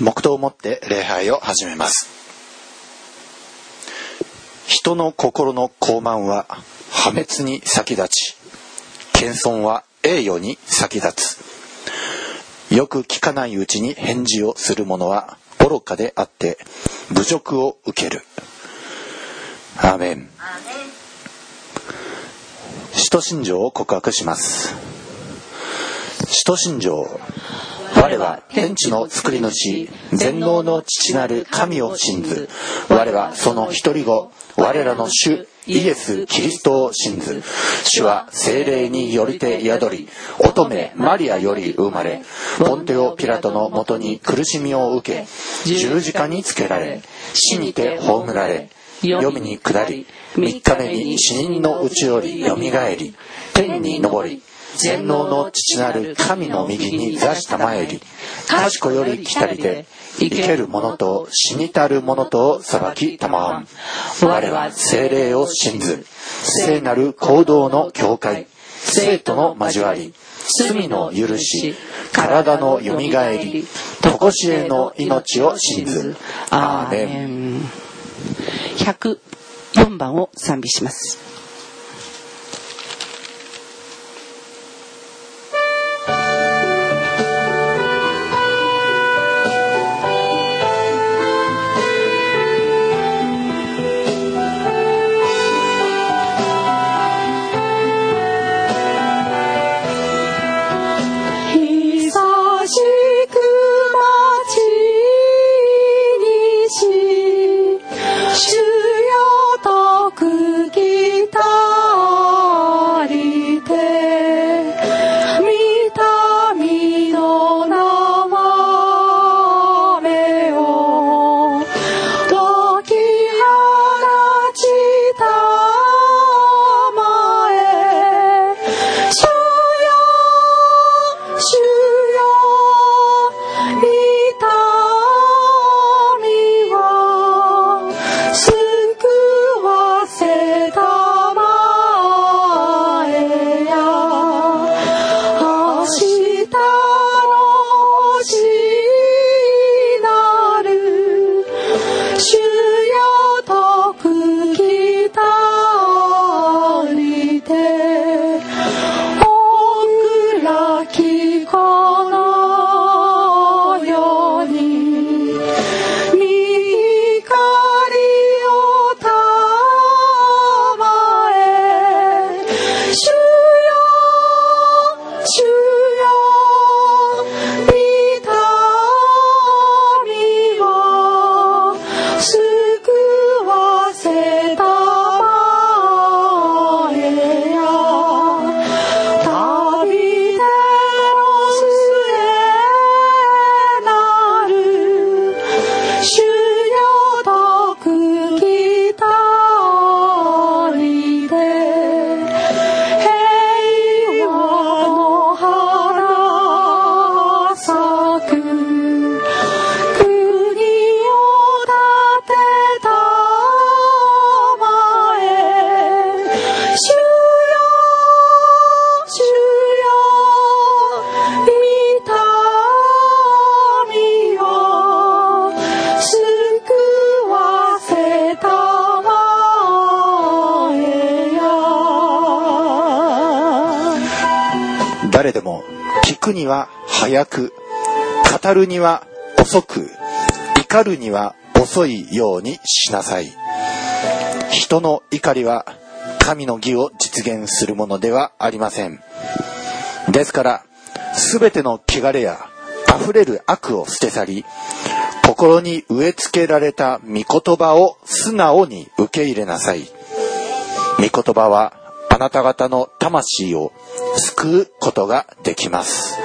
黙祷をもって礼拝を始めます。人の心の高慢は破滅に先立ち謙遜は栄誉に先立つ。よく聞かないうちに返事をする者は愚かであって侮辱を受ける。アーメン。使徒信条を告白します。使徒信条。我は天地の作り主全能の父なる神を信ず。我はその一人子我らの主イエス・キリストを信ず。主は精霊によりて宿り乙女マリアより生まれポンテオ・ピラトのもとに苦しみを受け十字架につけられ死にて葬られ黄泉に下り3日目に死人のうちよりよみがえり天に昇り全能の父なる神の右に座したまえり賢より来たりて生ける者と死にたる者とを裁きたまわん我は精霊を信ず。聖なる行動の境界生徒の交わり。罪の許し。体のよみがえり。常しえの命を信ず。アーメン。104番を賛美しまするには遅く怒るには遅いようにしなさい人の怒りは神の義を実現するものではありませんですから全ての汚れや溢れる悪を捨て去り心に植え付けられた御言葉を素直に受け入れなさい御言葉はあなた方の魂を救うことができます。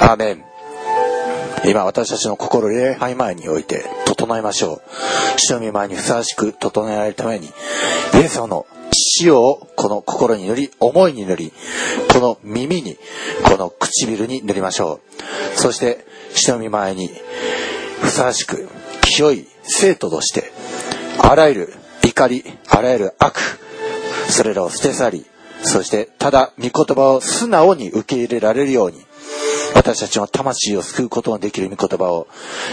アーメン。今私たちの心礼拝前において整えましょう。主の御前にふさわしく整えられるために、イエス様の塩をこの心に塗り、思いに塗り、この耳に、この唇に塗りましょう。そして、主の御前にふさわしく清い生徒として、あらゆる怒り、あらゆる悪、それらを捨て去り、そしてただ御言葉を素直に受け入れられるように、私たちの魂を救うことのできる御言葉を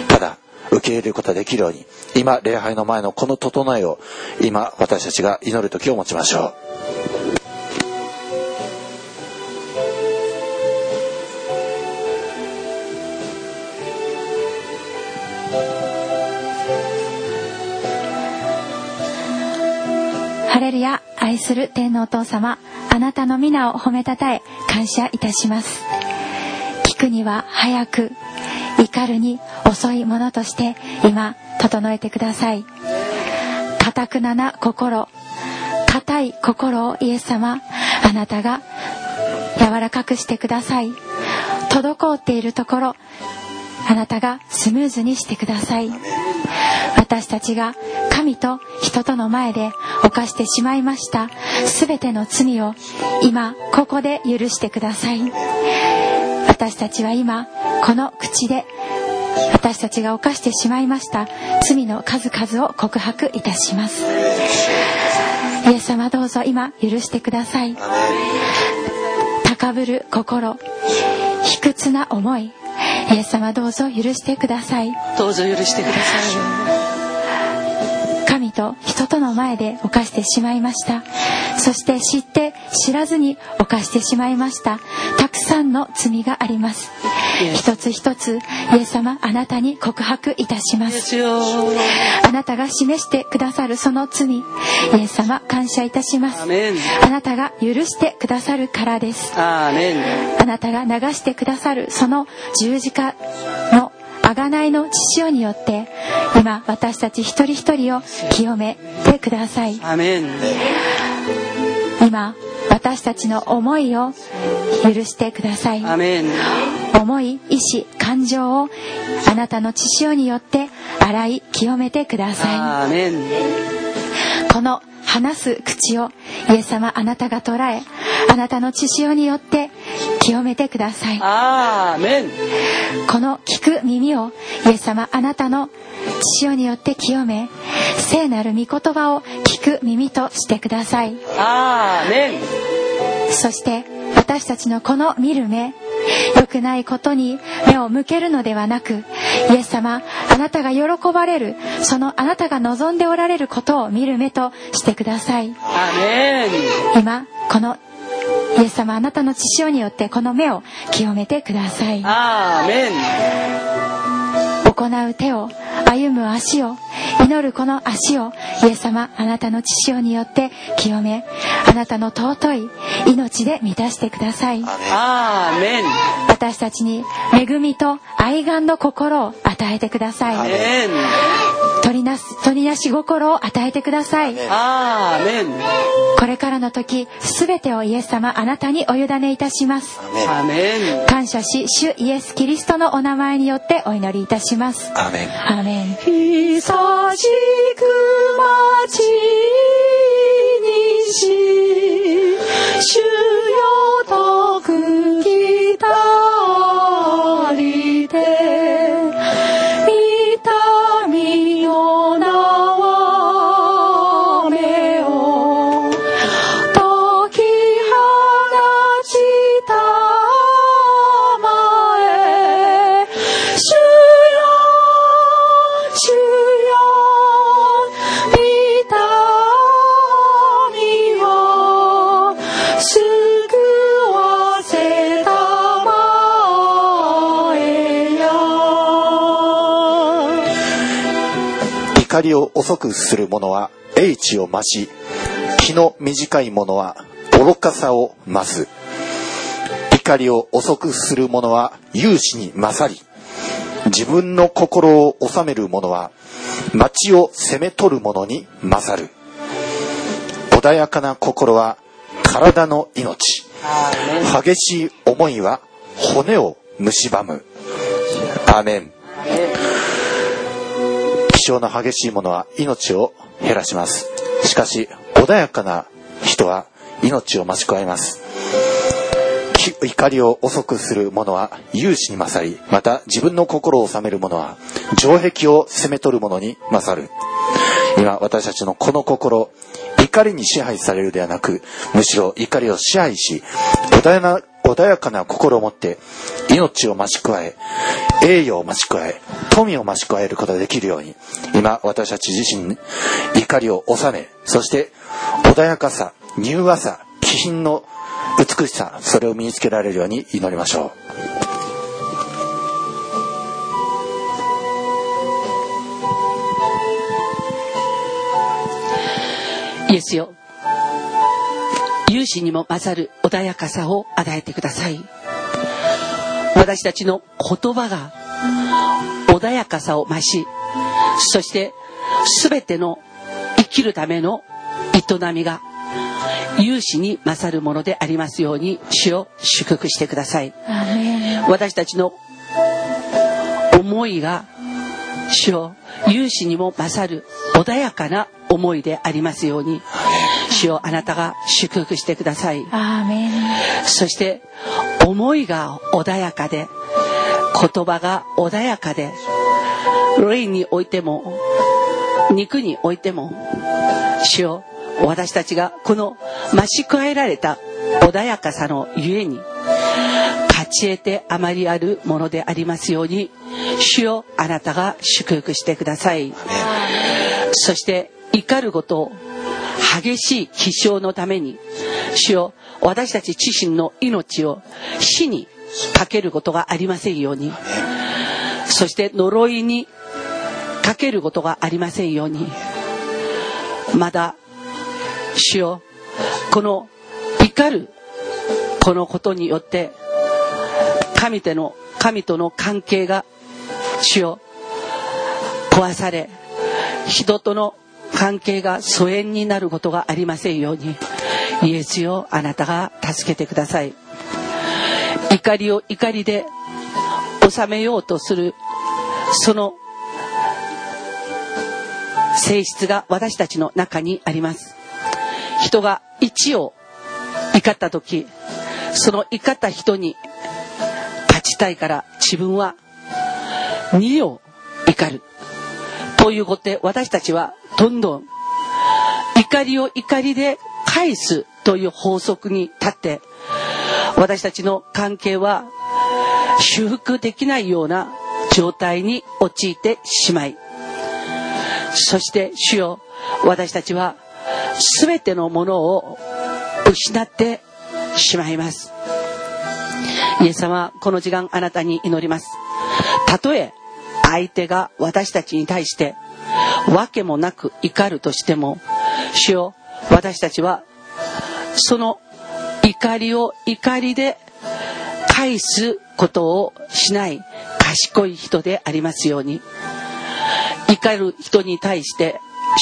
ただ受け入れることができるように今礼拝の前のこの整えを今私たちが祈る時を持ちましょう。ハレルヤ愛する天皇お父様あなたの皆を褒めたたえ感謝いたします。くには早く怒るに遅いものとして今整えてください。固くなな心固い心をイエス様あなたが柔らかくしてください。滞っているところあなたがスムーズにしてください。私たちが神と人との前で犯してしまいました全ての罪を今ここで許してください。私たちは今この口で私たちが犯してしまいました罪の数々を告白いたします。イエス様どうぞ今許してください。高ぶる心卑屈な思い。イエス様どうぞ許してください。どうぞ許してくださ神と人との前で犯してしまいました。そして知って知らずに犯してしまいました。たくさんの罪があります。一つ一つイエス様あなたに告白いたします。あなたが示してくださるその罪イエス様感謝いたします。あなたが許してくださるからです。あなたが流してくださるその十字架の贖いの血潮によって今私たち一人一人を清めてください。今私たちの思いを許してください。思い意志感情をあなたの血潮によって洗い清めてくださ。いこの話す口をイエス様あなたが捉えあなたの血潮によって清めてくださいアーメン。この聞く耳をイエス様あなたの血潮によって清め聖なる御言葉を聞く耳としてくださいアーメン。そして私たちのこの見る目良くないことに目を向けるのではなくイエス様あなたが喜ばれるそのあなたが望んでおられることを見る目としてくださいアメン。今このイエス様あなたの血潮によってこの目を清めてください。行う手を歩む足を祈るこの足をイエス様あなたの血潮によって清めあなたの尊い命で満たしてくださいアーメン。私たちに恵みと愛願の心を与えてくださいアメン。取りなす取りなし心を与えてくださいアーメン。これからの時すべてをイエス様あなたにお委ねいたしますアメン。感謝し主イエス・キリストのお名前によってお祈りいたしますアーメンアーメン。久しく待ちにし主怒りを遅くする者は英知を増し気の短い者は愚かさを増す。怒りを遅くする者は勇士に勝り自分の心を治める者は町を攻め取る者に勝る。穏やかな心は体の命。激しい思いは骨を蝕む。アーメン。気性の激しい者は命を減らします。しかし穏やかな人は命を増し加えます。怒りを遅くする者は勇士に勝りまた自分の心を治める者は城壁を攻め取る者に勝る。今私たちのこの心怒りに支配されるではなく、むしろ怒りを支配し、穏や穏やかな心を持って、命を増し加え、栄誉を増し加え、富を増し加えることができるように、今、私たち自身に、怒りを収め、そして、穏やかさ、柔和さ、気品の美しさ、それを身につけられるように祈りましょう。イエスよ勇士にも勝る穏やかさを与えてください私たちの言葉が穏やかさを増しそして全ての生きるための営みが勇士に勝るものでありますように主を祝福してください。私たちの思いが主を勇士にも勝る穏やかな思いでありますように主をあなたが祝福してください。そして思いが穏やかで言葉が穏やかで霊においても肉においても主を私たちがこの増し加えられた穏やかさのゆえに勝ち得てあまりあるものでありますように主よあなたが祝福してください。そして怒ることを激しい気象のために主よ。私たち自身の命を死にかけることがありませんように。そして呪いにかけることがありませんように。まだ主よ。この怒るこのことによって神との神との関係が主よ。壊され人との関係が疎遠になることがありませんように。イエスよあなたが助けてください。怒りを怒りで収めようとするその性質が私たちの中にあります。人が1を怒った時その怒った人に勝ちたいから自分は2を怒る。ということで私たちはどんどん怒りを怒りで返すという法則に立って私たちの関係は修復できないような状態に陥ってしまいそして主よ私たちは全てのものを失ってしまいます。イエス様この時間あなたに祈ります。たとえ相手が私たちに対して訳もなく怒るとしても主よ私たちはその怒りを怒りで返すことをしない賢い人でありますように。怒る人に対して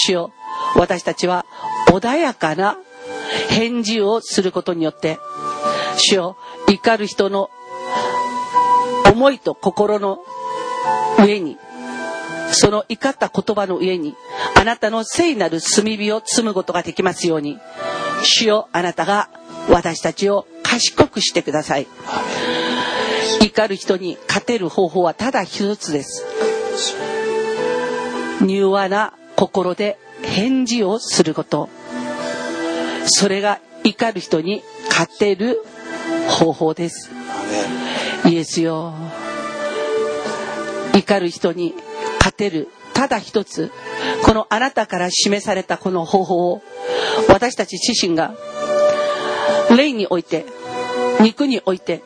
主よ私たちは穏やかな返事をすることによって主よ怒る人の思いと心の上にその怒った言葉の上にあなたの聖なる炭火を積むことができますように。主よあなたが私たちを賢くしてください。怒る人に勝てる方法はただ一つです。柔和な心で返事をすること。それが怒る人に勝てる方法です。イエスよ。怒る人に勝てる。ただ一つ。このあなたから示されたこの方法を私たち自身が霊において肉において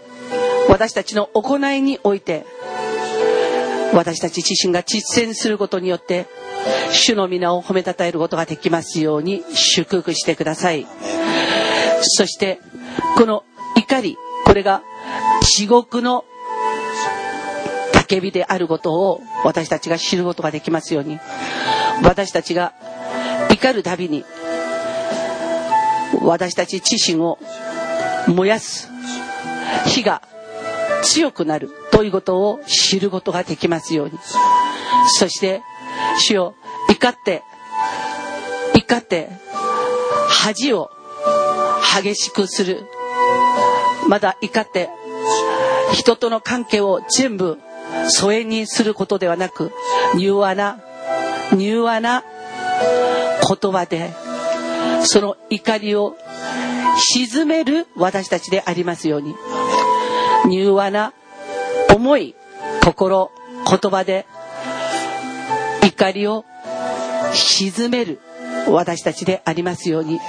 私たちの行いにおいて私たち自身が実践することによって主の皆を褒めたたえることができますように祝福してください。そしてこの怒りこれが地獄の叫びであることを私たちが知ることができますように私たちが怒るたびに私たち自身を燃やす火が強くなるということを知ることができますように。そして主を怒って怒って恥を激しくする。まだ怒って人との関係を全部疎遠にすることではなく柔和な柔和な言葉でその怒りを鎮める私たちでありますように。柔和な思い心言葉で怒りを鎮める私たちでありますように。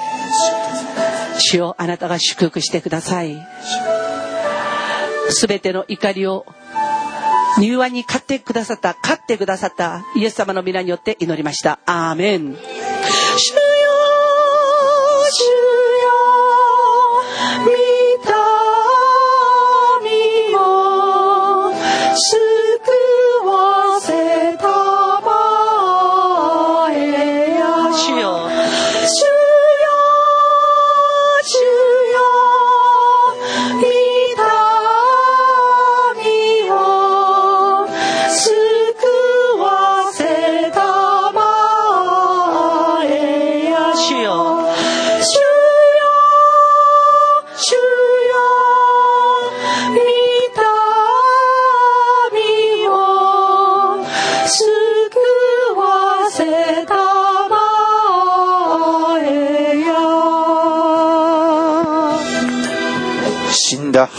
主よあなたが祝福してください。すべての怒りを柔和に勝ってくださった勝ってくださったイエス様の皆によって祈りました。アーメン。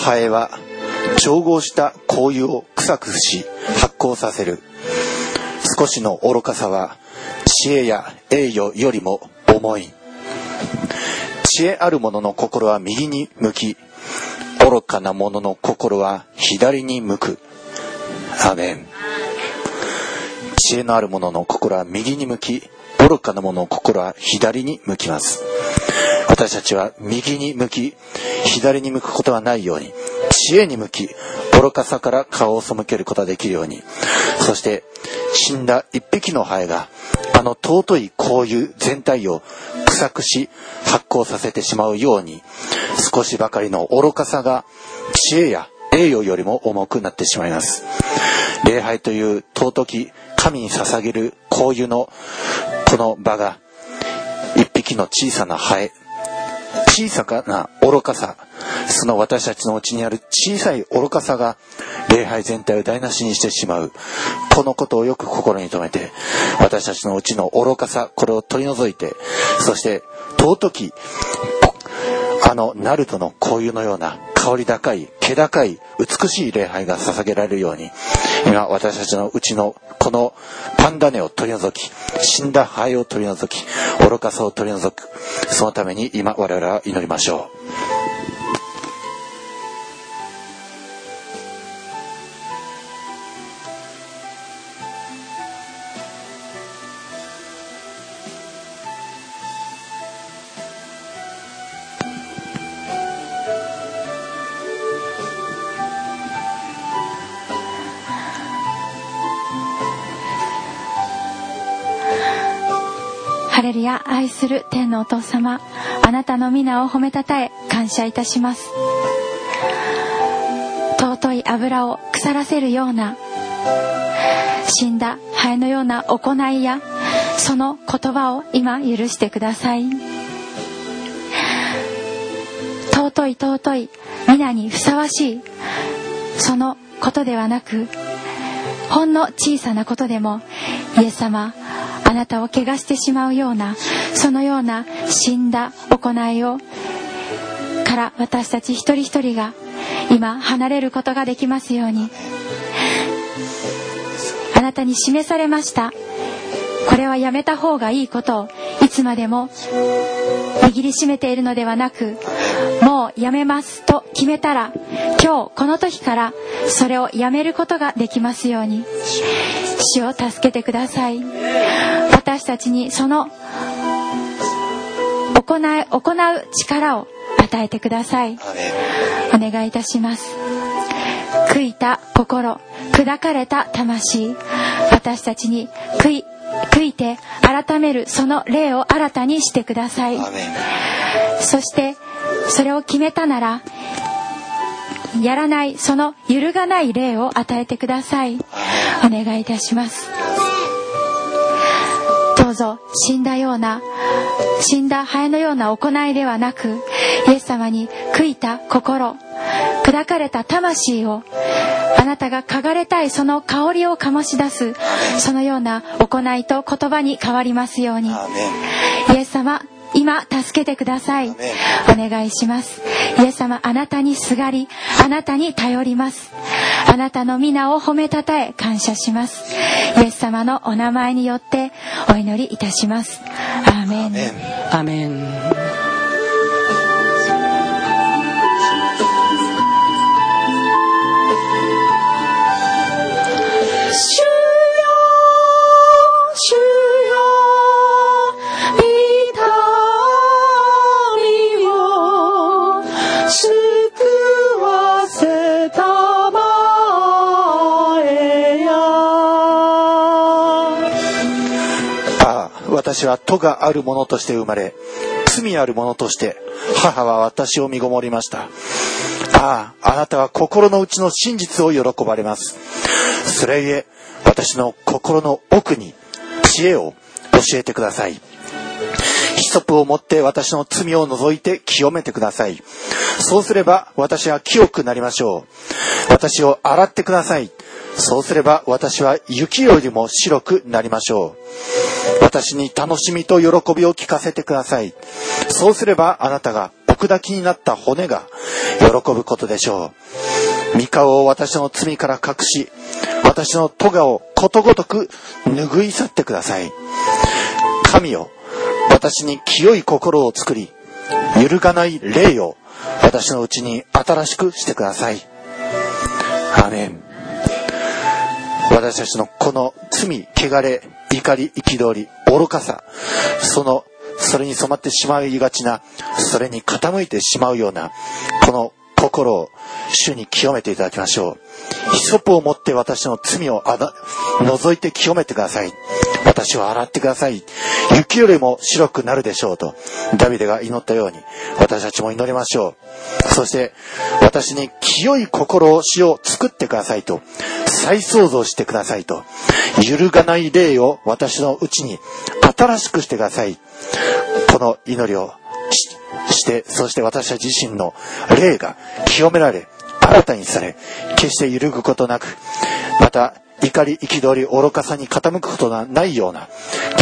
ハエは調合した香油を臭くし発酵させる。少しの愚かさは知恵や栄誉よりも重い。知恵ある者の心は右に向き愚かな者の心は左に向く。アメン。知恵のある者の心は右に向き愚かな者の心は左に向きます。私たちは右に向き左に向くことはないように知恵に向き愚かさから顔を背けることができるようにそして死んだ一匹のハエがあの尊い香油全体を臭くし発酵させてしまうように少しばかりの愚かさが知恵や栄誉よりも重くなってしまいます。礼拝という尊き神に捧げる香油のこの場が一匹の小さなハエ小さな愚かさ。その私たちのうちにある小さい愚かさが礼拝全体を台無しにしてしまう。このことをよく心に留めて私たちのうちの愚かさこれを取り除いてそして尊きあのナルトの交友のような香り高い気高い美しい礼拝が捧げられるように今私たちのうちのこのパンダネを取り除き死んだ灰を取り除き愚かさを取り除くそのために今我々は祈りましょう。レルヤ愛する天のお父様あなたの皆を褒めたたえ感謝いたします。尊い油を腐らせるような死んだハエのような行いやその言葉を今許してください。尊い尊い皆にふさわしいそのことではなくほんの小さなことでもイエス様あなたを汚してしまうようなそのような死んだ行いをから私たち一人一人が今離れることができますように。あなたに示されました。これはやめた方がいいことをいつまでも握りしめているのではなくもうやめますと決めたら今日この時からそれをやめることができますように。主を助けてください。私たちにその行い行う力を与えてください。お願いいたします。悔いた心砕かれた魂。私たちに悔い悔いて改めるその霊を新たにしてください。そしてそれを決めたならやらないその揺るがない霊を与えてください。お願いいたします。どうぞ死んだような死んだハエのような行いではなくイエス様に悔いた心砕かれた魂をあなたが嗅がれたいその香りを醸し出すそのような行いと言葉に変わりますように。イエス様今助けてください。お願いします。イエス様あなたにすがりあなたに頼ります。あなたの皆を褒めたたえ感謝します。イエス様のお名前によってお祈りいたします。アーメン。ねアーメン私は戸があるものとして生まれ、罪あるものとして、母は私を身ごもりました。ああ、あなたは心の内の真実を喜ばれます。それゆえ、私の心の奥に知恵を教えてください。ヒソプを持って私の罪を除いて清めてください。そうすれば私は清くなりましょう。私を洗ってください。そうすれば私は雪よりも白くなりましょう。私に楽しみと喜びを聞かせてください。そうすればあなたが奥抱きになった骨が喜ぶことでしょう。三顔を私の罪から隠し、私の咎をことごとく拭い去ってください。神よ、私に清い心を作り、揺るがない霊を私のうちに新しくしてください。アメン。私たちのこの罪、汚れ、怒り、憤り、愚かさ、その、それに染まってしまいがちな、それに傾いてしまうような、この心を主に清めていただきましょう。ヒソプを持って私の罪をあな除いて清めてください。私を洗ってください。雪よりも白くなるでしょうと、ダビデが祈ったように、私たちも祈りましょう。そして、私に清い心を死を作ってくださいと、再創造してくださいと、揺るがない霊を私のうちに新しくしてください。この祈りをして、そして私たち自身の霊が清められ、新たにされ、決して揺るぐことなく、また、怒り、憤り、愚かさに傾くことがないような、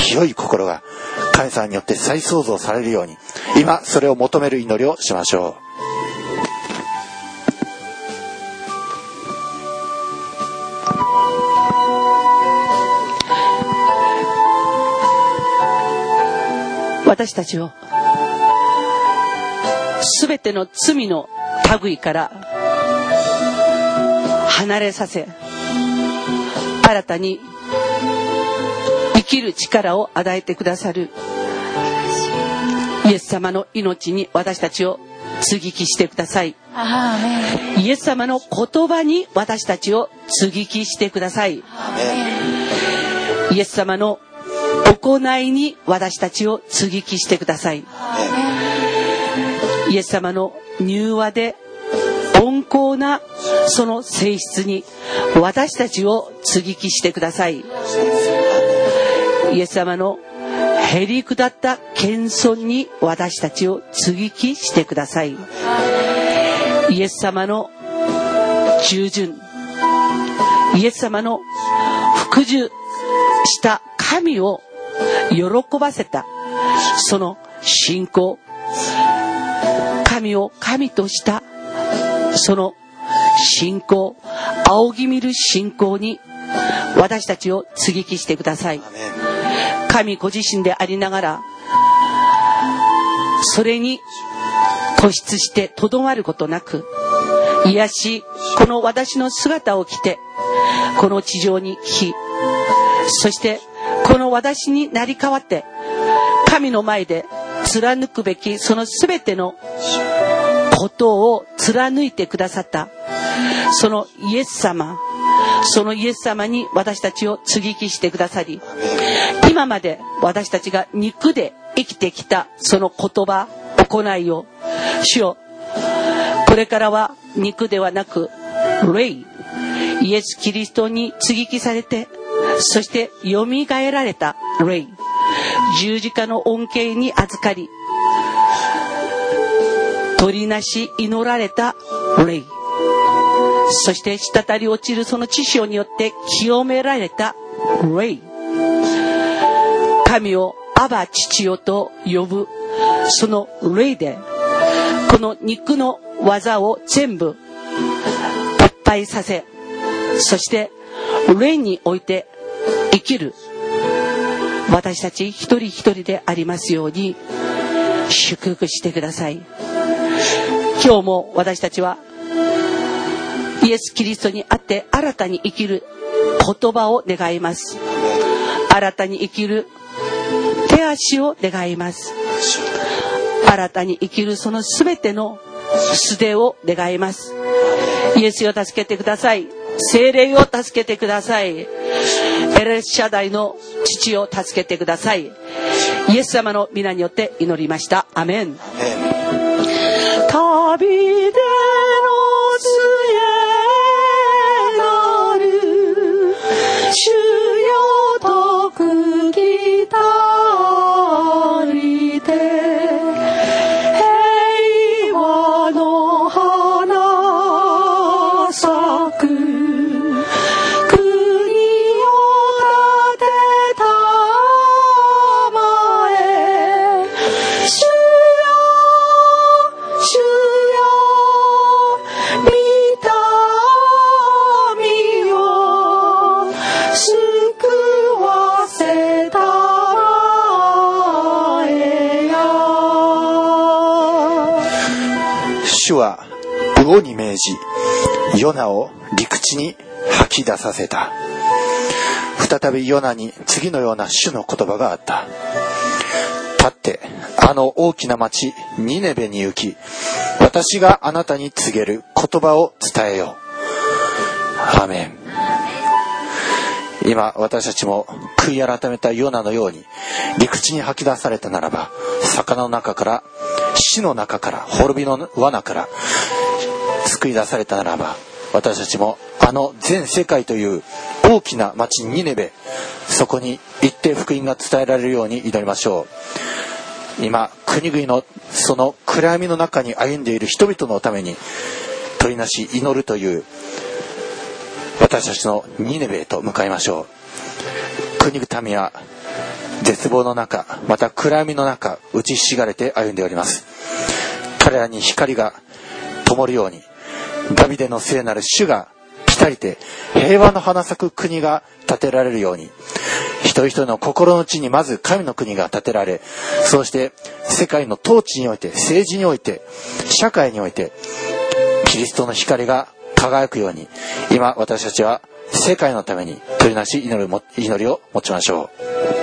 清い心が、神様によって再創造されるように、今、それを求める祈りをしましょう私たちをすべての罪の類から離れさせ新たに生きる力を与えてくださるイエス様の命に私たちを接ぎ木してください。イエス様の言葉に私たちを接ぎ木してください。イエス様の行いに私たちを接ぎ木してください。イエス様の柔和で温厚なその性質に私たちを接ぎ木してください。イエス様のへりくだった謙遜に私たちを接ぎ木してください。イエス様の従順。イエス様の服従した神を喜ばせた。その信仰。神を神とした。その信仰。仰ぎ見る信仰に。私たちを接ぎ木してください。神ご自身でありながら。それに突出してとどまることなく。癒しこの私の姿を着てこの地上に来そしてこの私になり変わって神の前で貫くべきその全てのことを貫いてくださったそのイエス様そのイエス様に私たちを接ぎ木してくださり今まで私たちが肉で生きてきたその言葉行いを主よこれからは肉ではなく霊イエス・キリストに接ぎ木されてそして蘇られた霊十字架の恩恵に預かり取りなし祈られた霊そして滴り落ちるその知潮によって清められた霊神をアバ父よと呼ぶ。その霊でこの肉の技を全部脱退させそして霊において生きる。私たち一人一人でありますように祝福してください。今日も私たちはイエス・キリストにあって新たに生きる言葉を願います。新たに生きる手足を願います。新たに生きるその全ての素手を願います。イエスを助けてください。精霊を助けてください。エレシャダイの父を助けてください。イエス様の皆によって祈りました。アメン主は魚に命じヨナを陸地に吐き出させた。再びヨナに次のような主の言葉があった。立ってあの大きな町ニネベに行き私があなたに告げる言葉を伝えよう。アメン。今私たちも悔い改めたヨナのように陸地に吐き出されたならば魚の中から死の中から滅びの罠から救い出されたならば私たちもあの全世界という大きな町ニネベそこに行って福音が伝えられるように祈りましょう。今国々のその暗闇の中に歩んでいる人々のために問いなし祈るという私たちのニネベへと向かいましょう。国々民は絶望の中また暗闇の中打ちひしがれて歩んでおります。彼らに光が灯るようにダビデの聖なる主が来たりて平和の花咲く国が建てられるように一人一人の心の地にまず神の国が建てられそして世界の統治において政治において社会においてキリストの光が輝くように今私たちは世界のために取りなし祈りを持ちましょう。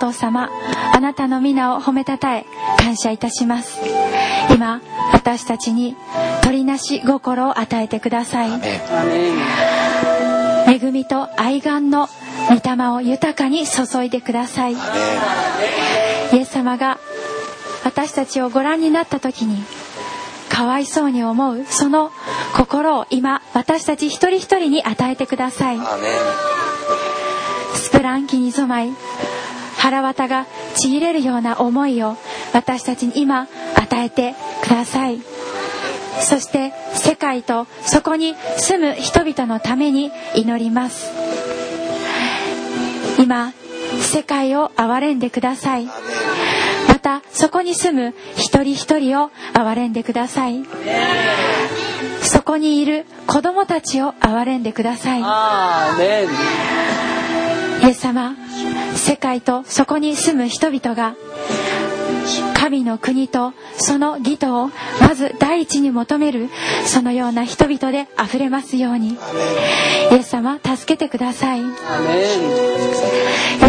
父様あなたの皆を褒めたたえ感謝いたします。今私たちに取りなし心を与えてください。恵みと愛願の御霊を豊かに注いでください。イエス様が私たちをご覧になった時にかわいそうに思うその心を今私たち一人一人に与えてください。スプランキに染まい腹渡がちぎれるような思いを私たちに今与えてください。そして世界とそこに住む人々のために祈ります。今世界を憐れんでください。またそこに住む一人一人を憐れんでください。そこにいる子供たちを憐れんでください。イエス様世界とそこに住む人々が神の国とその義とをまず第一に求めるそのような人々で溢れますように。イエス様助けてください。イ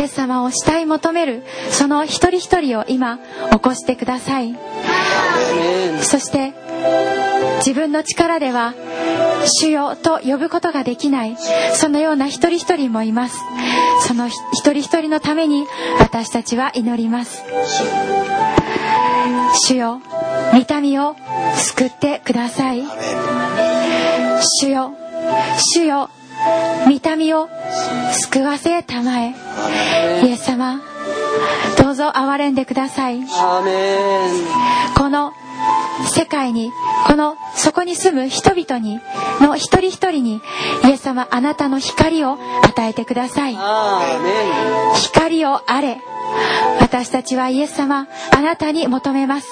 エス様を慕い求めるその一人一人を今起こしてください。そして自分の力では主よと呼ぶことができない。そのような一人一人もいます。その一人一人のために私たちは祈ります。主よ御民を救ってください。主よ主よ御民を救わせたまえ。イエス様どうぞ憐れんでください。この世界にこのそこに住む人々にの一人一人にイエス様あなたの光を与えてください。光をあれ。私たちはイエス様あなたに求めます。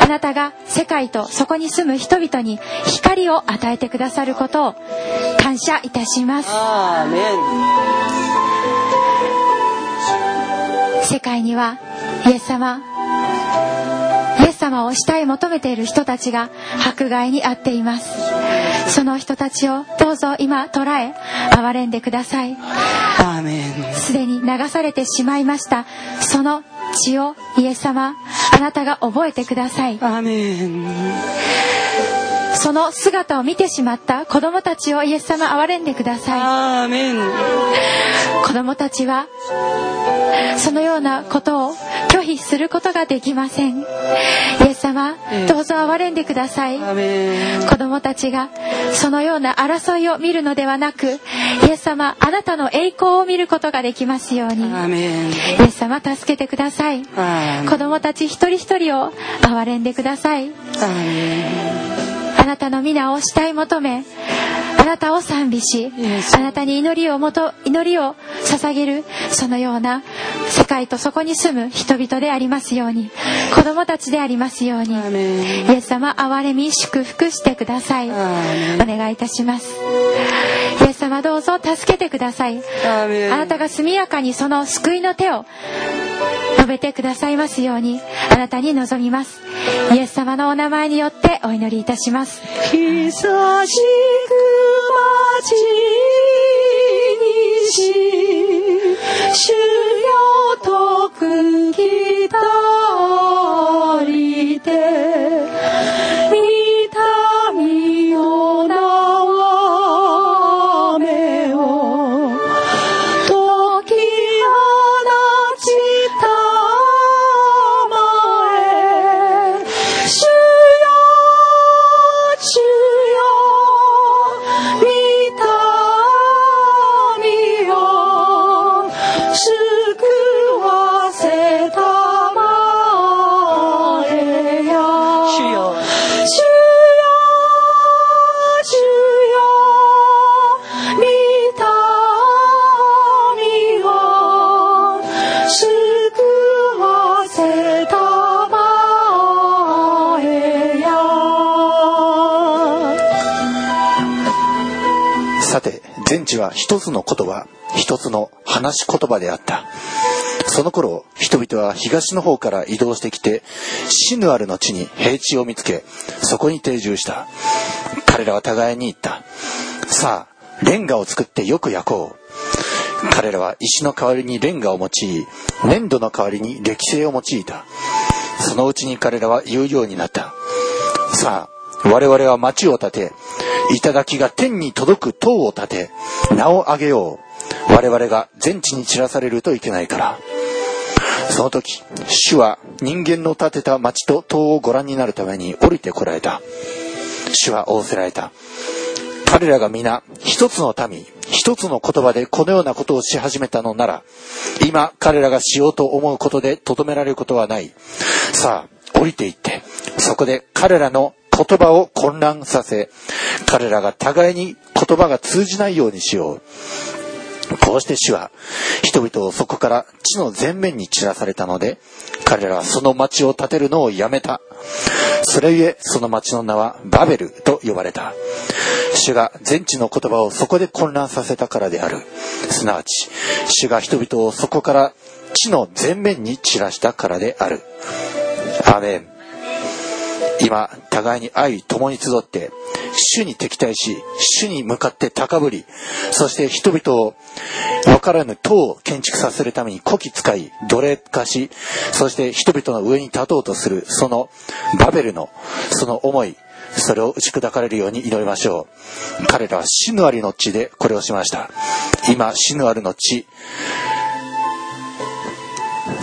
あなたが世界とそこに住む人々に光を与えてくださることを感謝いたします。世界にはイエス様様を慕い求めている人たちが迫害に遭っています。その人たちをどうぞ今捉え憐れんでください。すでに流されてしまいました。その血をイエス様あなたが覚えてください。アメン。その姿を見てしまった子供たちをイエス様憐れんでください。アメン。子供たちはそのようなことを拒否することができません。イエス様どうぞ憐れんでください。子供たちがそのような争いを見るのではなくイエス様あなたの栄光を見ることができますように。イエス様助けてください。ア子供たち一人一人を憐れんでください。あなたの皆を慕い求めあなたを賛美し.あなたに祈りをもと祈りを捧げるそのような世界とそこに住む人々でありますように子供たちでありますようにイエス様憐れみ祝福してください。お願いいたします。イエス様どうぞ助けてください。あなたが速やかにその救いの手を述べてくださいますようにあなたに望みます。イエス様のお名前によってお祈りいたします。久しく待ちにし主よとくきたりて全地は一つの言葉、一つの話し言葉であった。その頃、人々は東の方から移動してきて、シヌアルの地に平地を見つけ、そこに定住した。彼らは互いに言った。さあ、レンガを作ってよく焼こう。彼らは石の代わりにレンガを用い、粘土の代わりに歴製を用いた。そのうちに彼らは言うようになった。さあ、我々は町を建て、頂が天に届く塔を建て、名を挙げよう。我々が全地に散らされるといけないから。その時、主は人間の建てた町と塔をご覧になるために降りてこられた。主は仰せられた。彼らが皆一つの民、一つの言葉でこのようなことをし始めたのなら、今彼らがしようと思うことでとどめられることはない。さあ、降りていって、そこで彼らの言葉を混乱させ、彼らが互いに言葉が通じないようにしよう。こうして主は人々をそこから地の前面に散らされたので、彼らはその町を建てるのをやめた。それゆえその町の名はバベルと呼ばれた。主が全地の言葉をそこで混乱させたからである。すなわち、主が人々をそこから地の全面に散らしたからである。アメン。今、互いに愛共に集って、主に敵対し、主に向かって高ぶり、そして人々を分からぬ塔を建築させるために古希使い、奴隷化し、そして人々の上に立とうとする、そのバベルの、その思い、それを打ち砕かれるように祈りましょう。彼らは死のありの地でこれをしました。今、死のあるの地、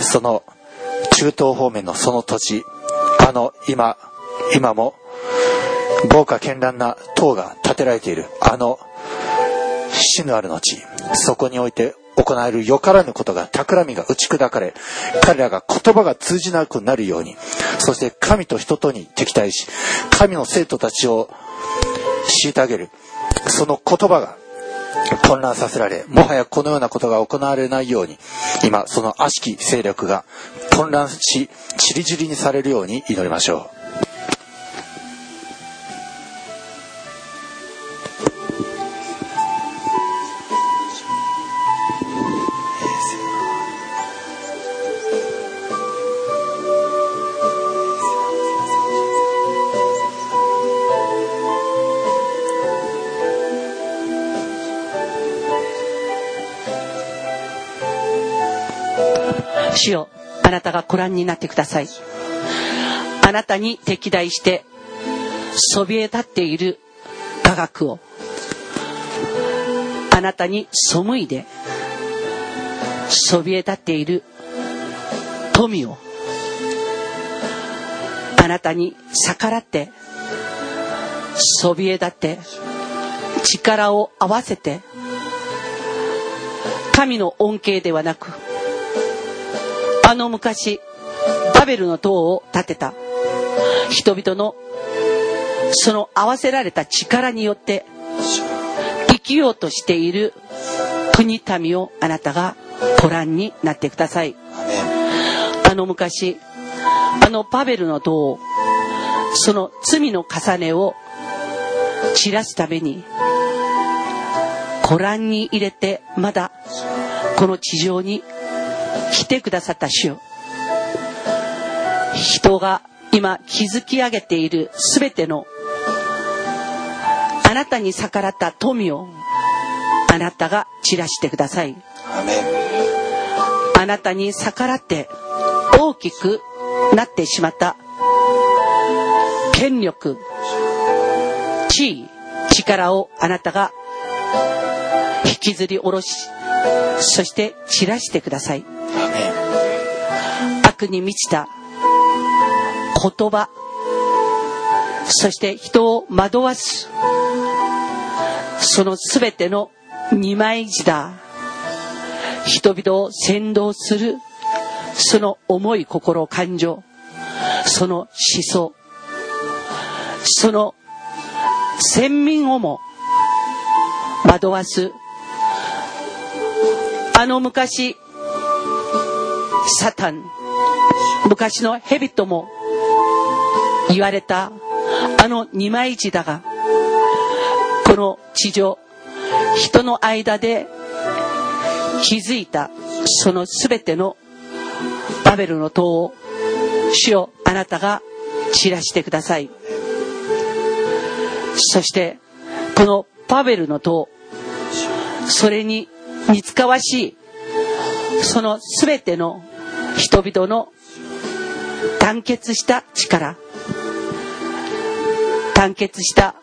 その中東方面のその土地、あの今、今も豪華絢爛な塔が建てられているあの死のあるの地、そこにおいて行われるよからぬことが企みが打ち砕かれ、彼らが言葉が通じなくなるように、そして神と人とに敵対し、神の生徒たちを虐げる、その言葉が混乱させられ、もはやこのようなことが行われないように、今、その悪しき勢力が混乱し、散り散りにされるように祈りましょう。主よあなたがご覧になってください。あなたに敵対してそびえ立っている科学をあなたに背いでそびえ立っている富をあなたに逆らってそびえ立って力を合わせて神の恩恵ではなくあの昔バベルの塔を建てた。人々のその合わせられた力によって生きようとしている国民をあなたがご覧になってください。あの昔あのバベルの塔をその罪の重ねを散らすためにご覧に入れてまだこの地上に来てくださった主よ。人が今築き上げている全てのあなたに逆らった富をあなたが散らしてください。あなたに逆らって大きくなってしまった権力地位力をあなたが引きずり下ろしそして散らしてください。悪に満ちた言葉。そして人を惑わす。その全ての二枚舌。だ人々を先導する。その思い心感情。その思想。その先民をも惑わすあの昔サタン昔のヘビとも言われたあの二枚舌だがこの地上人の間で築いたその全てのバベルの塔を主よあなたが散らしてください。そしてこのバベルの塔それに似つかわしいその全ての人々の団結した力団結した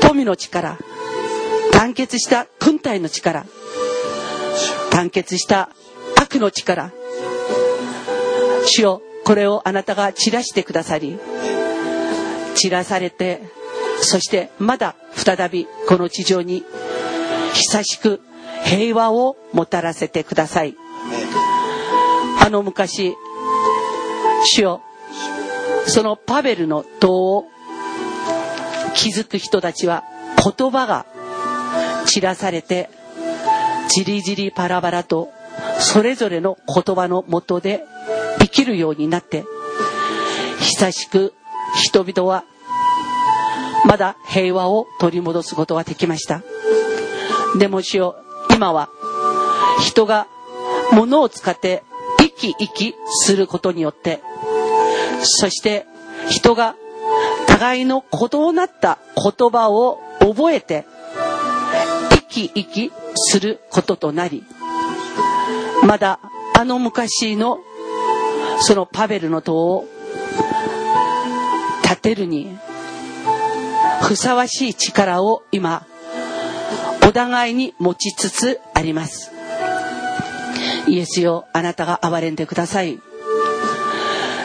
富の力団結した軍隊の力団結した悪の力主よこれをあなたが散らしてくださり散らされてそしてまだ再びこの地上に久しく平和をもたらせてください。あの昔主よそのパベルの塔を築く人たちは言葉が散らされてじりじりパラバラとそれぞれの言葉のもとで生きるようになって久しく人々はまだ平和を取り戻すことができました。でも主よ今は人が物を使って生き生きすることによって。そして人が互いの異なった言葉を覚えて生き生きすることとなりまだあの昔のそのパベルの塔を建てるにふさわしい力を今お互いに持ちつつあります。イエスよあなたが憐れんでください。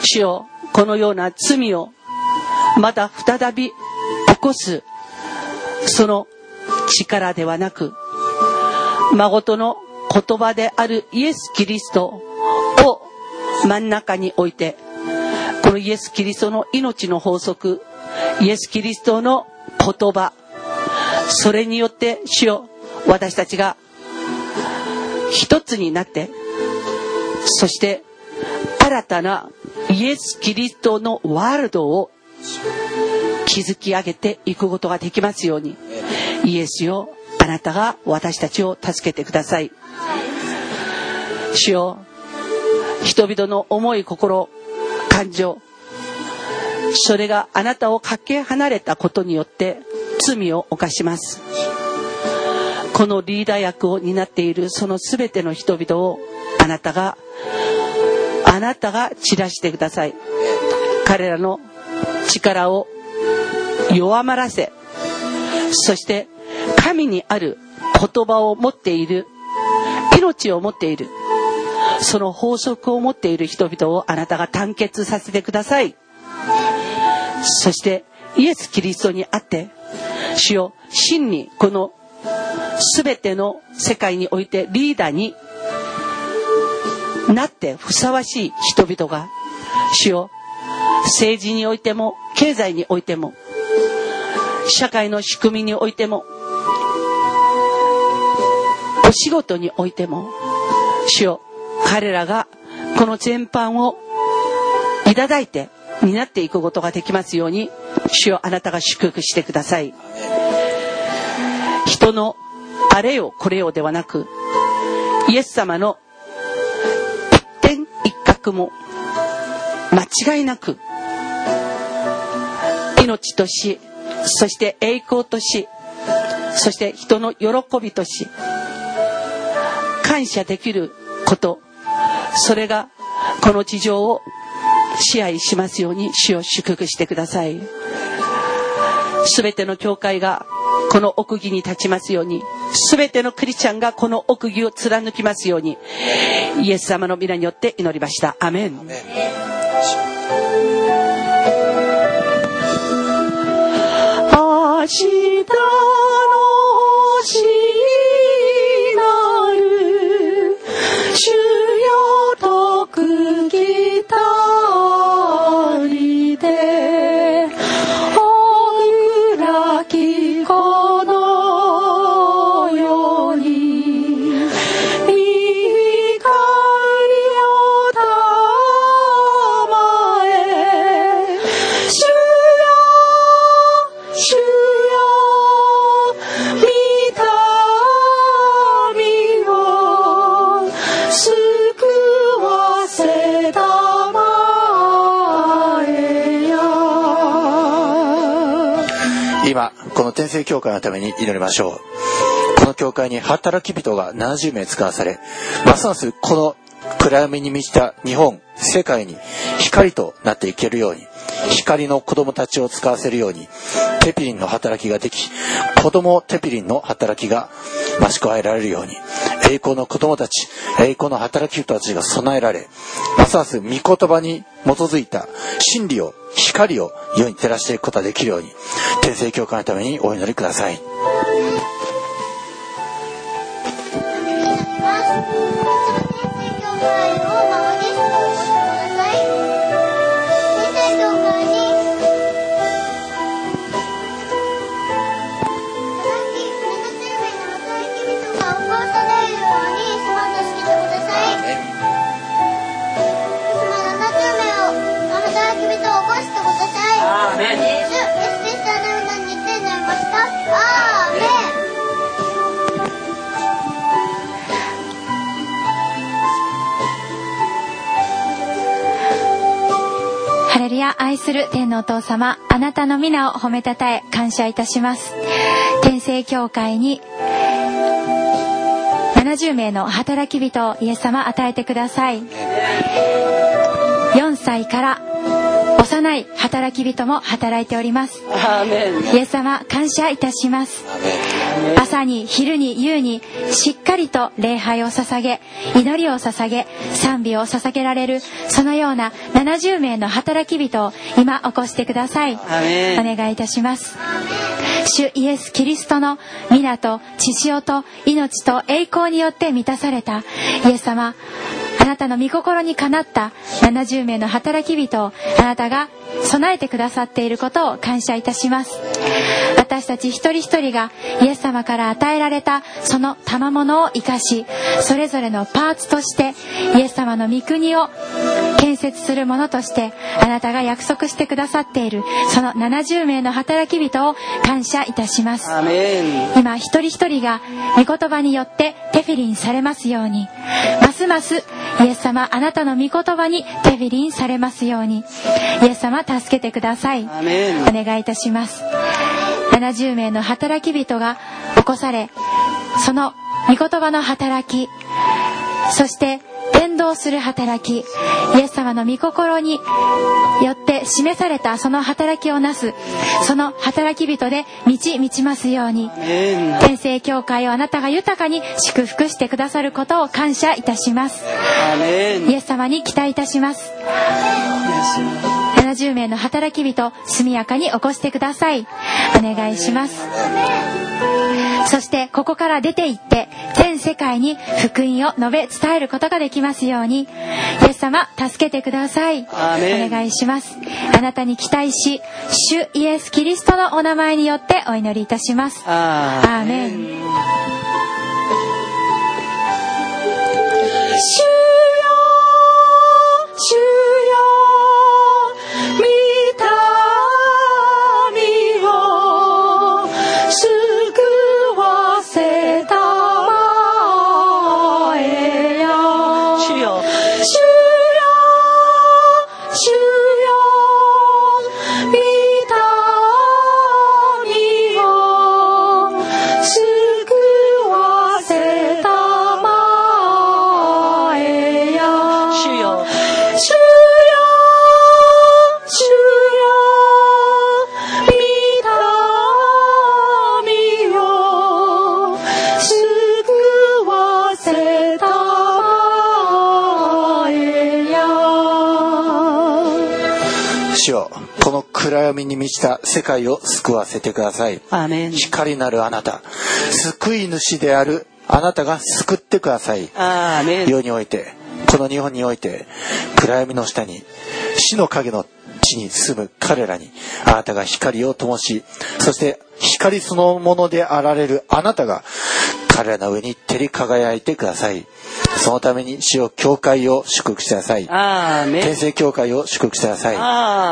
主よこのような罪をまた再び起こすその力ではなく孫の言葉であるイエス・キリストを真ん中に置いてこのイエス・キリストの命の法則イエス・キリストの言葉それによって主よ私たちが一つになってそして新たなイエス・キリストのワールドを築き上げていくことができますようにイエスよあなたが私たちを助けてください。主よ人々の思い心感情それがあなたをかけ離れたことによって罪を犯します。このリーダー役を担っているその全ての人々をあなたがあなたが散らしてください。彼らの力を弱まらせそして神にある言葉を持っている命を持っているその法則を持っている人々をあなたが団結させてください。そしてイエス・キリストにあって主よ真にこの全ての世界においてリーダーになってふさわしい人々が主よ。政治においても経済においても社会の仕組みにおいてもお仕事においても主よ彼らがこの全般をいただいて担っていくことができますように主よあなたが祝福してください。人のあれよこれよではなくイエス様の一点一角も間違いなく命としそして栄光としそして人の喜びとし感謝できることそれがこの地上を支配しますように主を祝福してください。全ての教会がこの奥義に立ちますように。全てのクリスチャンがこの奥義を貫きますように。イエス様の皆によって祈りました。アメン。明日の会のために祈りましょう。この教会に働き人が70名使わされ、ますますこの暗闇に満ちた日本、世界に光となっていけるように、光の子供たちを使わせるように、テピリンの働きができ、子供テピリンの働きが増し加えられるように、栄光の子供たち、栄光の働き人たちが備えられ、ますます御言葉に基づいた真理を、光を世に照らしていくことができるように、天聖教会のためにお祈りください。や愛する天のお父様、あなたの皆を褒めたたえ感謝いたします。天聖教会に70名の働き人をイエス様与えてください。4歳から幼い働き人も働いております。イエス様感謝いたします。朝に昼に夕にしっかりと礼拝を捧げ祈りを捧げ賛美を捧げられるそのような70名の働き人を今起こしてください。お願いいたします。主イエス・キリストの皆と血潮と命と栄光によって満たされたイエス様あなたの御心にかなった70名の働き人をあなたが備えてくださっていることを感謝いたします。私たち一人一人がイエス様から与えられたその賜物を生かしそれぞれのパーツとしてイエス様の御国を建設するものとしてあなたが約束してくださっているその70名の働き人を感謝いたします。今一人一人が御言葉によってテフィリンされますようにますますイエス様あなたの御言葉にテフィリンされますようにイエス様助けてください。お願いいたします70名の働き人が起こされその御言葉の働きそして伝道する働きイエス様の御心によって示されたその働きをなすその働き人で満ち満ちます。ように天聖教会をあなたが豊かに祝福してくださることを感謝いたします。イエス様に期待いたします70名の働き人速やかに起こしてください。お願いします。そしてここから出て行って全世界に福音を述べ伝えることができますように。イエス様助けてください。お願いします。あなたに期待し主イエス・キリストのお名前によってお祈りいたします。アアーメン闇に満ちた世界を救わせてください。光なるあなた。救い主であるあなたが救ってください。世においてこの日本において暗闇の下に死の影の地に住む彼らにあなたが光を灯しそして光そのものであられるあなたが彼らの上に照り輝いてくださいそのために主よ教会を祝福してください。天聖教会を祝福してください。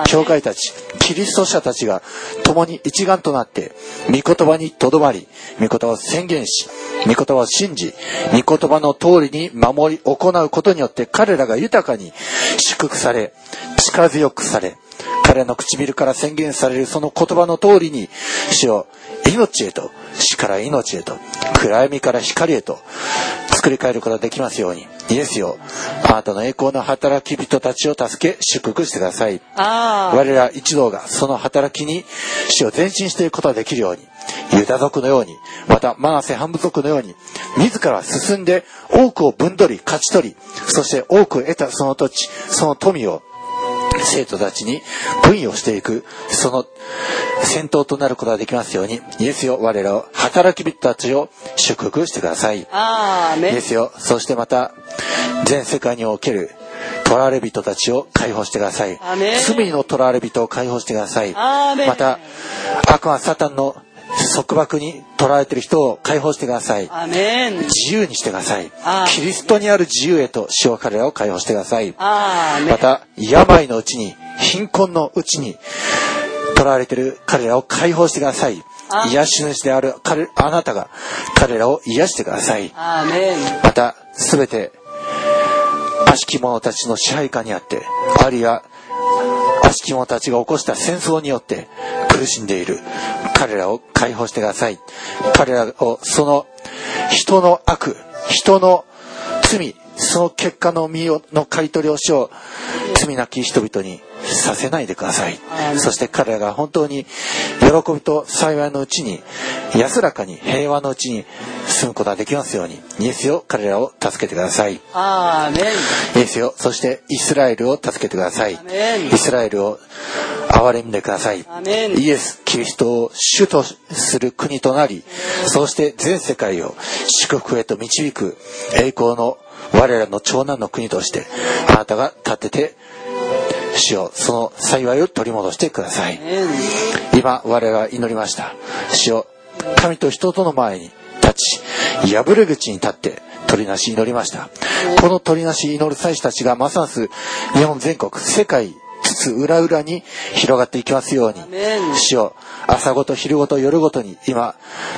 教会たちキリスト者たちが共に一丸となって御言葉にとどまり御言葉を宣言し御言葉を信じ御言葉の通りに守り行うことによって彼らが豊かに祝福され力強くされ彼らの唇から宣言されるその言葉の通りに主を命へと死から命へと暗闇から光へと作り変えることができますように。イエスよ。あなたの栄光の働き人たちを助け祝福してください。我ら一同がその働きに死を前進していくことができるようにユダ族のようにまたマナセ半部族のように自ら進んで多くを分取り勝ち取りそして多く得たその土地その富を生徒たちに分与していくその先頭となることができますようにイエスよ我らを働き人たちを祝福してくださいアーメンですよ。そしてまた、全世界における、囚われ人たちを解放してください。罪の囚われ人を解放してください。また、悪魔サタンの束縛に囚われている人を解放してください。自由にしてください。キリストにある自由へと主を彼らを解放してください。また、病のうちに、貧困のうちに、囚われている彼らを解放してください癒し主である彼あなたが彼らを癒してください。また、すべて、悪しき者たちの支配下にあって、あるいは、悪悪しき者たちが起こした戦争によって苦しんでいる。彼らを解放してください。彼らをその人の悪人の罪その結果の身をの買い取りをしよう罪なき人々にさせないでください。そして彼らが本当に喜びと幸いのうちに安らかに平和のうちに住むことができますようにイエスよ彼らを助けてください。イエスよそしてイスラエルを助けてください。アメンイスラエルを憐れんでください。アメンイエス・キリストを主とする国となりそして全世界を祝福へと導く栄光の我らの長男の国としてあなたが立てて主よその幸いを取り戻してください。今我々は祈りました。主よ神と人との前に立ち破れ口に立って取りなし祈りました。この取りなし祈る祭司たちがますます日本全国世界つつ裏裏に広がっていきますように主よ朝ごと昼ごと夜ごとに今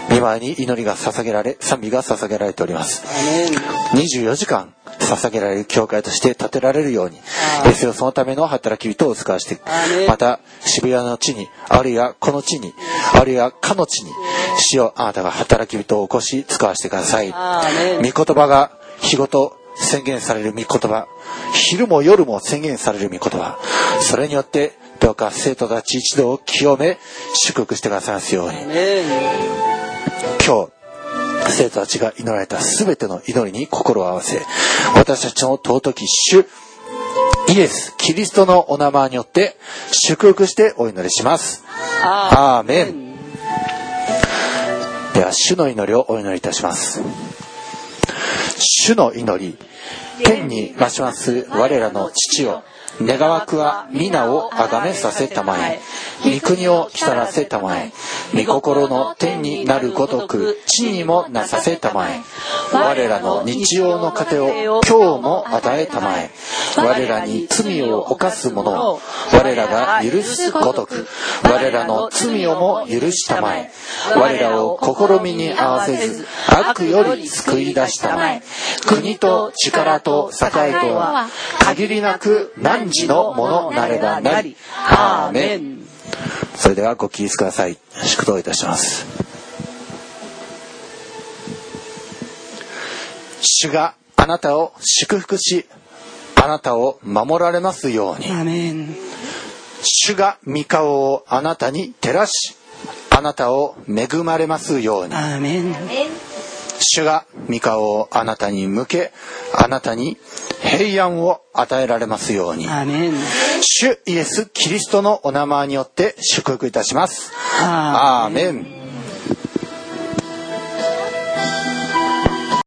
見舞いに祈りが捧げられ賛美が捧げられております。アメン。24時間捧げられる教会として建てられるようにあーイエスよそのための働き人を使わせてまた渋谷の地にあるいはこの地にあるいはかの地に主よあなたが働き人を起こし使わせてください。御言葉が日ごと宣言される御言葉。昼も夜も宣言される御言葉。それによってどうか生徒たち一同を清め祝福してくださいますように。今日生徒たちが祈られた全ての祈りに心を合わせ私たちの尊き主イエス・キリストのお名前によって祝福してお祈りします。アーメンでは主の祈りをお祈りいたします主の祈り。天に増します我らの父を願わくは皆を崇めさせたまえ。御国を来らせたまえ。御心の天になるごとく地にもなさせたまえ。我らの日常の糧を今日も与えたまえ。我らに罪を犯す者を我らが許すごとく。我らの罪をも許したまえ。我らを試みに合わせず悪より救い出したまえ。国と力と栄えとは限りなくない汝のものなればなり。アーメン。それではご起立ください。祝祷いたします。主があなたを祝福しあなたを守られますように。アメン。主が御顔をあなたに照らしあなたを恵まれますように。アメン主が御顔をあなたに向けあなたに平安を与えられますように。アメン。主イエス・キリストのお名前によって祝福いたします。アアーメン